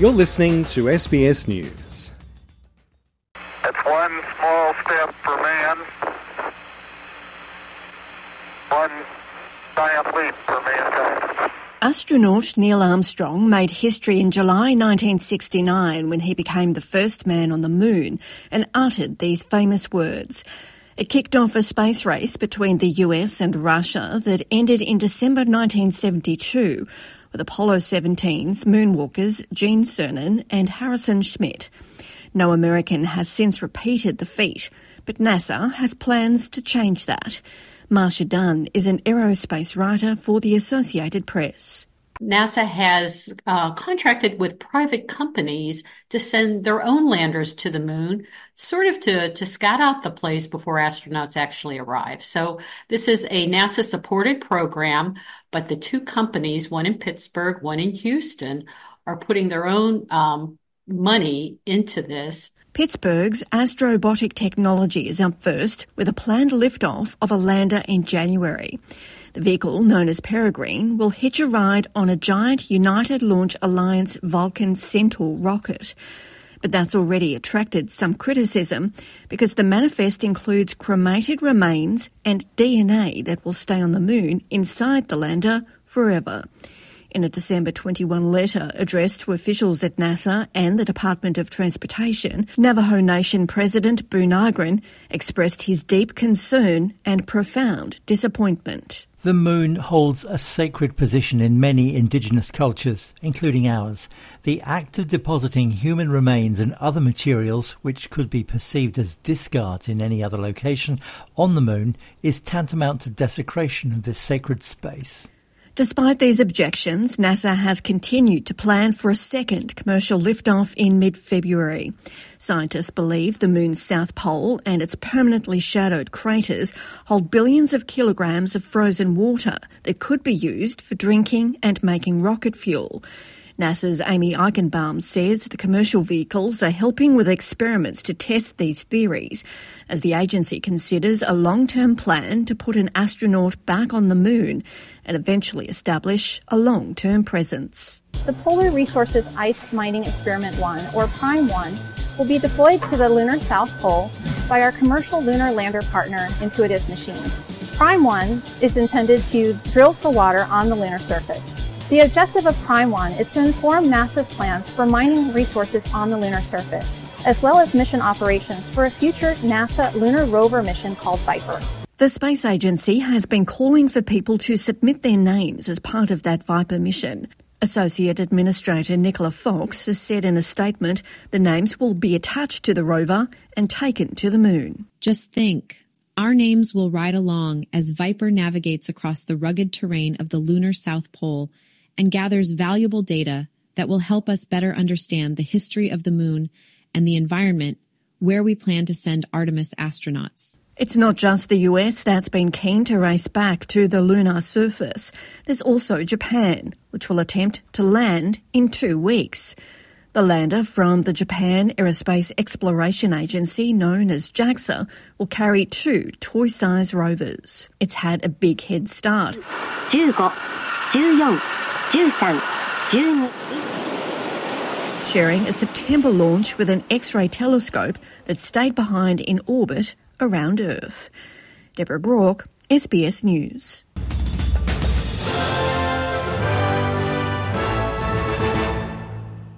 You're listening to SBS News. It's one small step for man, one giant leap for mankind. Astronaut Neil Armstrong made history in July 1969 when he became the first man on the moon and uttered these famous words. It kicked off a space race between the US and Russia that ended in December 1972 with Apollo 17's moonwalkers Gene Cernan and Harrison Schmitt. No American has since repeated the feat, but NASA has plans to change that. Marcia Dunn is an aerospace writer for the Associated Press. NASA has uh, contracted with private companies to send their own landers to the moon, sort of to, to scout out the place before astronauts actually arrive. So, this is a NASA supported program, but the two companies, one in Pittsburgh, one in Houston, are putting their own um, money into this. Pittsburgh's Astrobotic Technology is up first with a planned liftoff of a lander in January. The vehicle, known as Peregrine, will hitch a ride on a giant United Launch Alliance Vulcan Centaur rocket. But that's already attracted some criticism because the manifest includes cremated remains and DNA that will stay on the moon inside the lander forever. In a December 21 letter addressed to officials at NASA and the Department of Transportation, Navajo Nation President Buu Nygren expressed his deep concern and profound disappointment. The moon holds a sacred position in many indigenous cultures, including ours. The act of depositing human remains and other materials which could be perceived as discards in any other location on the moon is tantamount to desecration of this sacred space. Despite these objections, NASA has continued to plan for a second commercial liftoff in mid-February. Scientists believe the moon's south pole and its permanently shadowed craters hold billions of kilograms of frozen water that could be used for drinking and making rocket fuel. NASA's Amy Eichenbaum says the commercial vehicles are helping with experiments to test these theories as the agency considers a long-term plan to put an astronaut back on the moon and eventually establish a long-term presence. The Polar Resources Ice Mining Experiment 1, or PRIME 1, will be deployed to the lunar south pole by our commercial lunar lander partner, Intuitive Machines. PRIME 1 is intended to drill for water on the lunar surface. The objective of Prime 1 is to inform NASA's plans for mining resources on the lunar surface, as well as mission operations for a future NASA lunar rover mission called Viper. The space agency has been calling for people to submit their names as part of that Viper mission. Associate Administrator Nicola Fox has said in a statement the names will be attached to the rover and taken to the moon. Just think. Our names will ride along as Viper navigates across the rugged terrain of the lunar South Pole and gathers valuable data that will help us better understand the history of the moon and the environment where we plan to send Artemis astronauts. It's not just the US that's been keen to race back to the lunar surface. There's also Japan, which will attempt to land in two weeks. The lander from the Japan Aerospace Exploration Agency, known as JAXA, will carry two toy-sized rovers. It's had a big head start. 15, 14, 13, 12. Sharing a September launch with an X-ray telescope that stayed behind in orbit around Earth. Deborah Brock, SBS News.